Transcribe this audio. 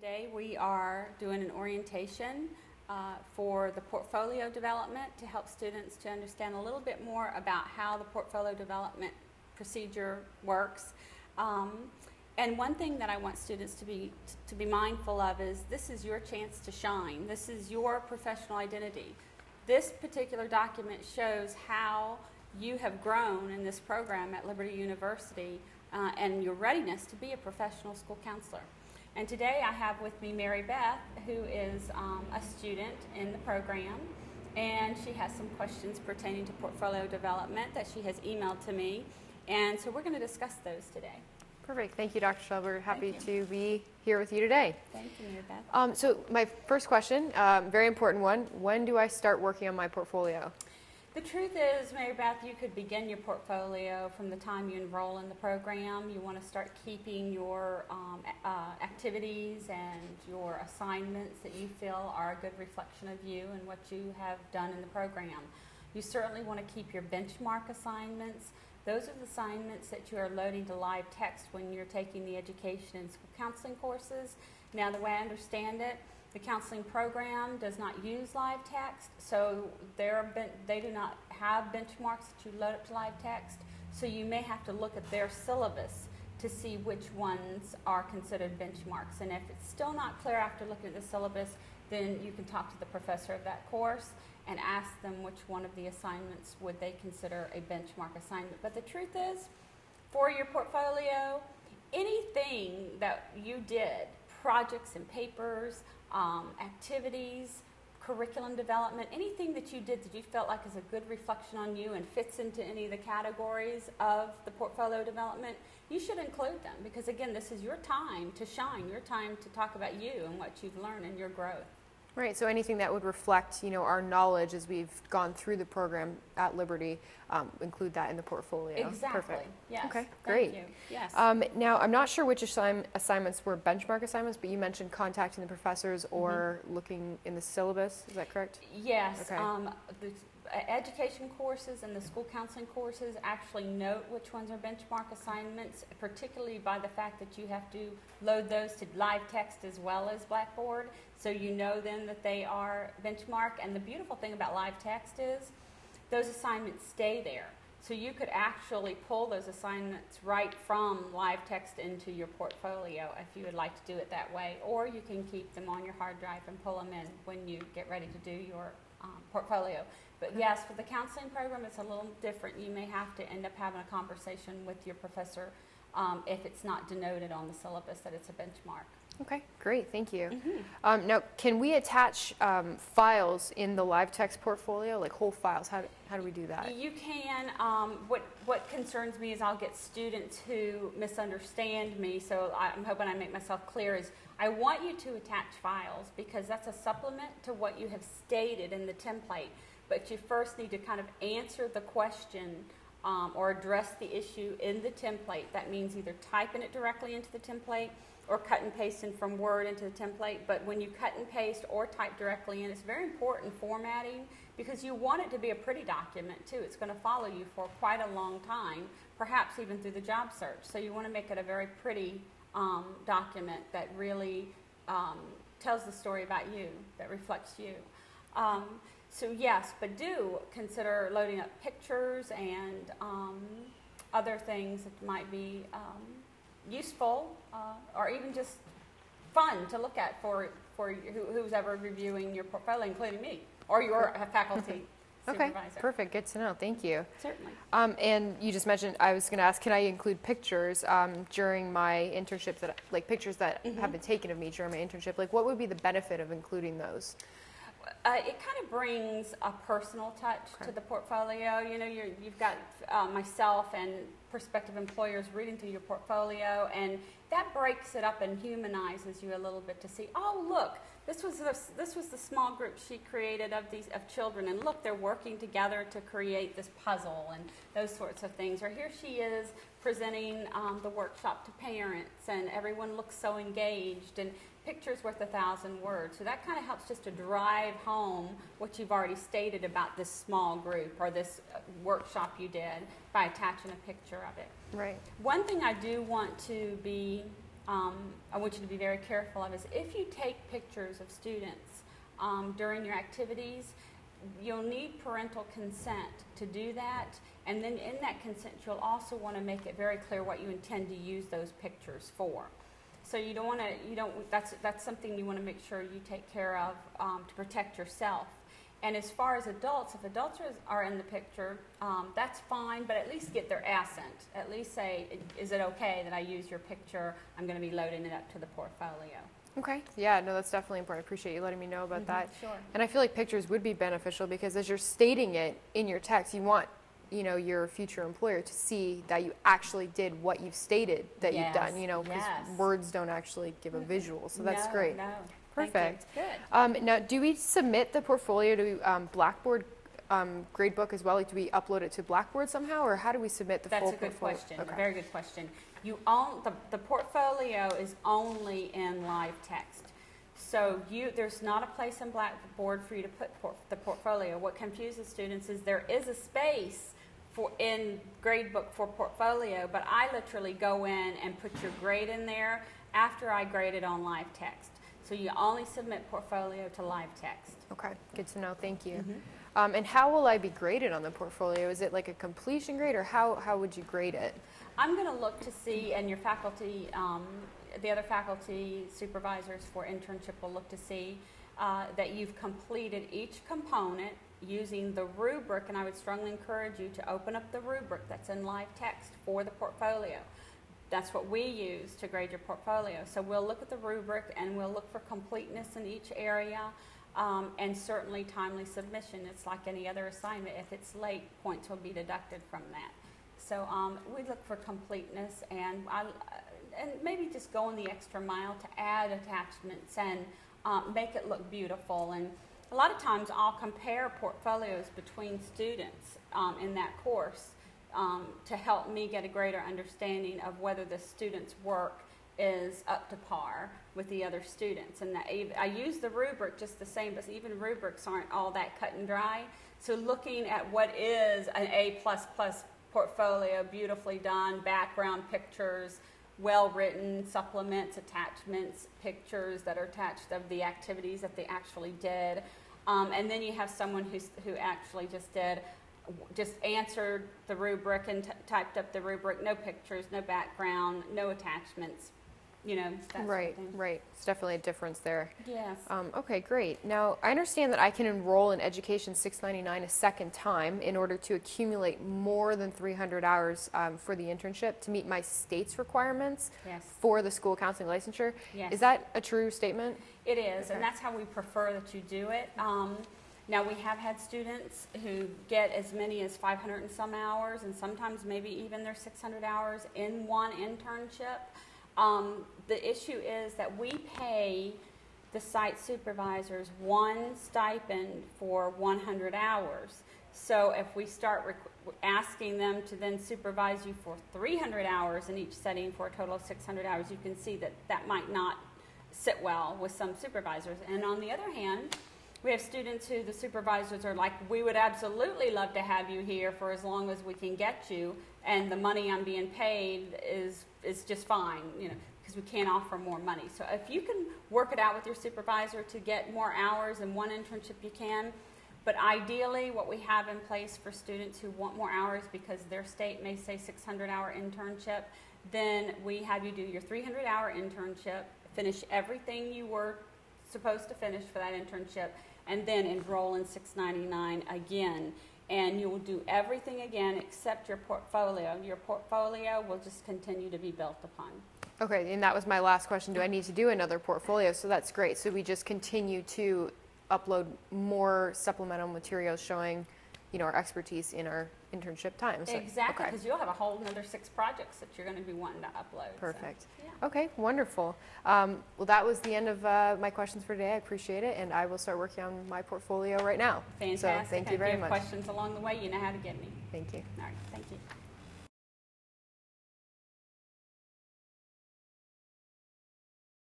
Today we are doing an orientation uh, for the portfolio development to help students to understand a little bit more about how the portfolio development procedure works. Um, and one thing that I want students to be to be mindful of is this is your chance to shine. This is your professional identity. This particular document shows how you have grown in this program at Liberty University uh, and your readiness to be a professional school counselor. And today I have with me Mary Beth, who is um, a student in the program, and she has some questions pertaining to portfolio development that she has emailed to me. And so we're going to discuss those today. Perfect. Thank you, Dr. Schell. We're happy to be here with you today. Thank you, Mary Beth. Um, so, my first question, um, very important one when do I start working on my portfolio? The truth is, Mary Beth, you could begin your portfolio from the time you enroll in the program. You want to start keeping your um, uh, activities and your assignments that you feel are a good reflection of you and what you have done in the program. You certainly want to keep your benchmark assignments. Those are the assignments that you are loading to live text when you're taking the education and school counseling courses. Now, the way I understand it, the counseling program does not use live text, so they do not have benchmarks that you load up to live text. So you may have to look at their syllabus to see which ones are considered benchmarks. And if it's still not clear after looking at the syllabus, then you can talk to the professor of that course and ask them which one of the assignments would they consider a benchmark assignment. But the truth is, for your portfolio, anything that you did, projects and papers, um, activities, curriculum development, anything that you did that you felt like is a good reflection on you and fits into any of the categories of the portfolio development, you should include them because, again, this is your time to shine, your time to talk about you and what you've learned and your growth. Right, so anything that would reflect, you know, our knowledge as we've gone through the program at Liberty, um, include that in the portfolio. Exactly. Perfect. Yes. Okay, Thank great. you. Yes. Um, now, I'm not sure which assign- assignments were benchmark assignments, but you mentioned contacting the professors or looking in the syllabus. Is that correct? Yes, Okay. um, the Uh, education courses and the school counseling courses actually note which ones are benchmark assignments, particularly by the fact that you have to load those to live text as well as Blackboard, so you know then that they are benchmark. And the beautiful thing about live text is those assignments stay there. So you could actually pull those assignments right from live text into your portfolio if you would like to do it that way, or you can keep them on your hard drive and pull them in when you get ready to do your um, portfolio. But yes, for the counseling program, it's a little different. You may have to end up having a conversation with your professor um, if it's not denoted on the syllabus that it's a benchmark. Okay, great, thank you. Mm-hmm. Um, now, can we attach um, files in the live text portfolio, like whole files? How do, how do we do that? You can. Um, what what concerns me is I'll get students who misunderstand me. So I'm hoping I make myself clear. Is I want you to attach files because that's a supplement to what you have stated in the template. But you first need to kind of answer the question um, or address the issue in the template. That means either typing it directly into the template or cut and pasting from Word into the template. But when you cut and paste or type directly in, it's very important formatting because you want it to be a pretty document too. It's going to follow you for quite a long time, perhaps even through the job search. So you want to make it a very pretty um, document that really um, tells the story about you, that reflects you. Um, so yes, but do consider loading up pictures and um, other things that might be um, useful uh, or even just fun to look at for, for who, who's ever reviewing your portfolio, including me or your faculty Okay, supervisor. perfect, good to know, thank you. Certainly. Um, and you just mentioned, I was going to ask, can I include pictures um, during my internship that, like pictures that Mm-hmm. have been taken of me during my internship? Like, what would be the benefit of including those? Uh, it kind of brings a personal touch Okay. to the portfolio. You know, you're, you've got uh, myself and prospective employers reading through your portfolio, and that breaks it up and humanizes you a little bit to see. Oh, look, this was the, this was the small group she created of these of children, and look, they're working together to create this puzzle and those sorts of things. Or here she is presenting um, the workshop to parents, and everyone looks so engaged. And picture's worth a thousand words. So that kind of helps just to drive home what you've already stated about this small group or this uh, workshop you did by attaching a picture of it. Right. One thing I do want to be um, I want you to be very careful of is if you take pictures of students um, during your activities, you'll need parental consent to do that. And then in that consent, you'll also want to make it very clear what you intend to use those pictures for. So you don't want to, you don't, that's, that's something you want to make sure you take care of um, to protect yourself. And as far as adults, if adults are- in the picture, um, that's fine, but at least get their assent. At least say, is it okay that I use your picture? I'm going to be loading it up to the portfolio. Okay. Yeah, no, that's definitely important. I appreciate you letting me know about Mhm, that. Sure. And I feel like pictures would be beneficial because as you're stating it in your text, you want, you know, your future employer to see that you actually did what you've stated that you've done, you know, because yes. words don't actually give a visual. So that's No, great. No, Perfect. Good. Um, now, do we submit the portfolio to um, Blackboard um, gradebook as well? Like, do we upload it to Blackboard somehow, or how do we submit the portfolio? That's full a good portfolio? question, Okay. very good question. You own, the, the portfolio is only in live text. So you, there's not a place in Blackboard for you to put por- the portfolio. What confuses students is there is a space for, in gradebook for portfolio, but I literally go in and put your grade in there after I grade it on live text. So you only submit portfolio to live text. Okay, good to know. Thank you. Mhm. Um, and how will I be graded on the portfolio? Is it like a completion grade, or how, how would you grade it? I'm going to look to see, and your faculty, um, the other faculty supervisors for internship will look to see uh, that you've completed each component using the rubric, and I would strongly encourage you to open up the rubric that's in live text for the portfolio. That's what we use to grade your portfolio. So we'll look at the rubric and we'll look for completeness in each area um, and certainly timely submission. It's like any other assignment. If it's late, points will be deducted from that. So um, we look for completeness and I, and maybe just going the extra mile to add attachments and um, make it look beautiful. And a lot of times I'll compare portfolios between students um, in that course um, to help me get a greater understanding of whether the student's work is up to par with the other students. And I use the rubric just the same, but even rubrics aren't all that cut and dry. So looking at what is an A plus plus portfolio, beautifully done, background pictures, well written, supplements, attachments, pictures that are attached of the activities that they actually did. Um, and then you have someone who's, who actually just did just answered the rubric and t- typed up the rubric, no pictures, no background, no attachments, you know, that sort of Right, right. It's definitely a difference there. Yes. Um, okay, great. Now, I understand that I can enroll in Education 699 a second time in order to accumulate more than 300 hours um, for the internship to meet my state's requirements yes. for the school counseling licensure. Yes. Is that a true statement? It is, Okay. and that's how we prefer that you do it. Um, now, we have had students who get as many as 500 and some hours, and sometimes maybe even their 600 hours in one internship. Um, the issue is that we pay the site supervisors one stipend for 100 hours. So if we start requ- asking them to then supervise you for 300 hours in each setting for a total of 600 hours, you can see that that might not sit well with some supervisors. And on the other hand, we have students who the supervisors are like, we would absolutely love to have you here for as long as we can get you, and the money I'm being paid is is just fine, you know, because we can't offer more money. So if you can work it out with your supervisor to get more hours in one internship, you can. But ideally, what we have in place for students who want more hours because their state may say 600 hour internship, then we have you do your 300 hour internship, finish everything you were supposed to finish for that internship, and then enroll in 699 again. And you will do everything again except your portfolio. Your portfolio will just continue to be built upon. Okay, and that was my last question. Do I need to do another portfolio? So that's great. So we just continue to upload more supplemental materials showing, you know, our expertise in our internship time. So- Exactly, okay. because you'll have a whole another six projects that you're going to be wanting to upload. so, Perfect. yeah. Okay, wonderful. Um, well, that was the end of uh, my questions for today. I appreciate it, and I will start working on my portfolio right now. Fantastic. So thank And you very If you much. questions along the way, you know how to get me. Thank you. All right,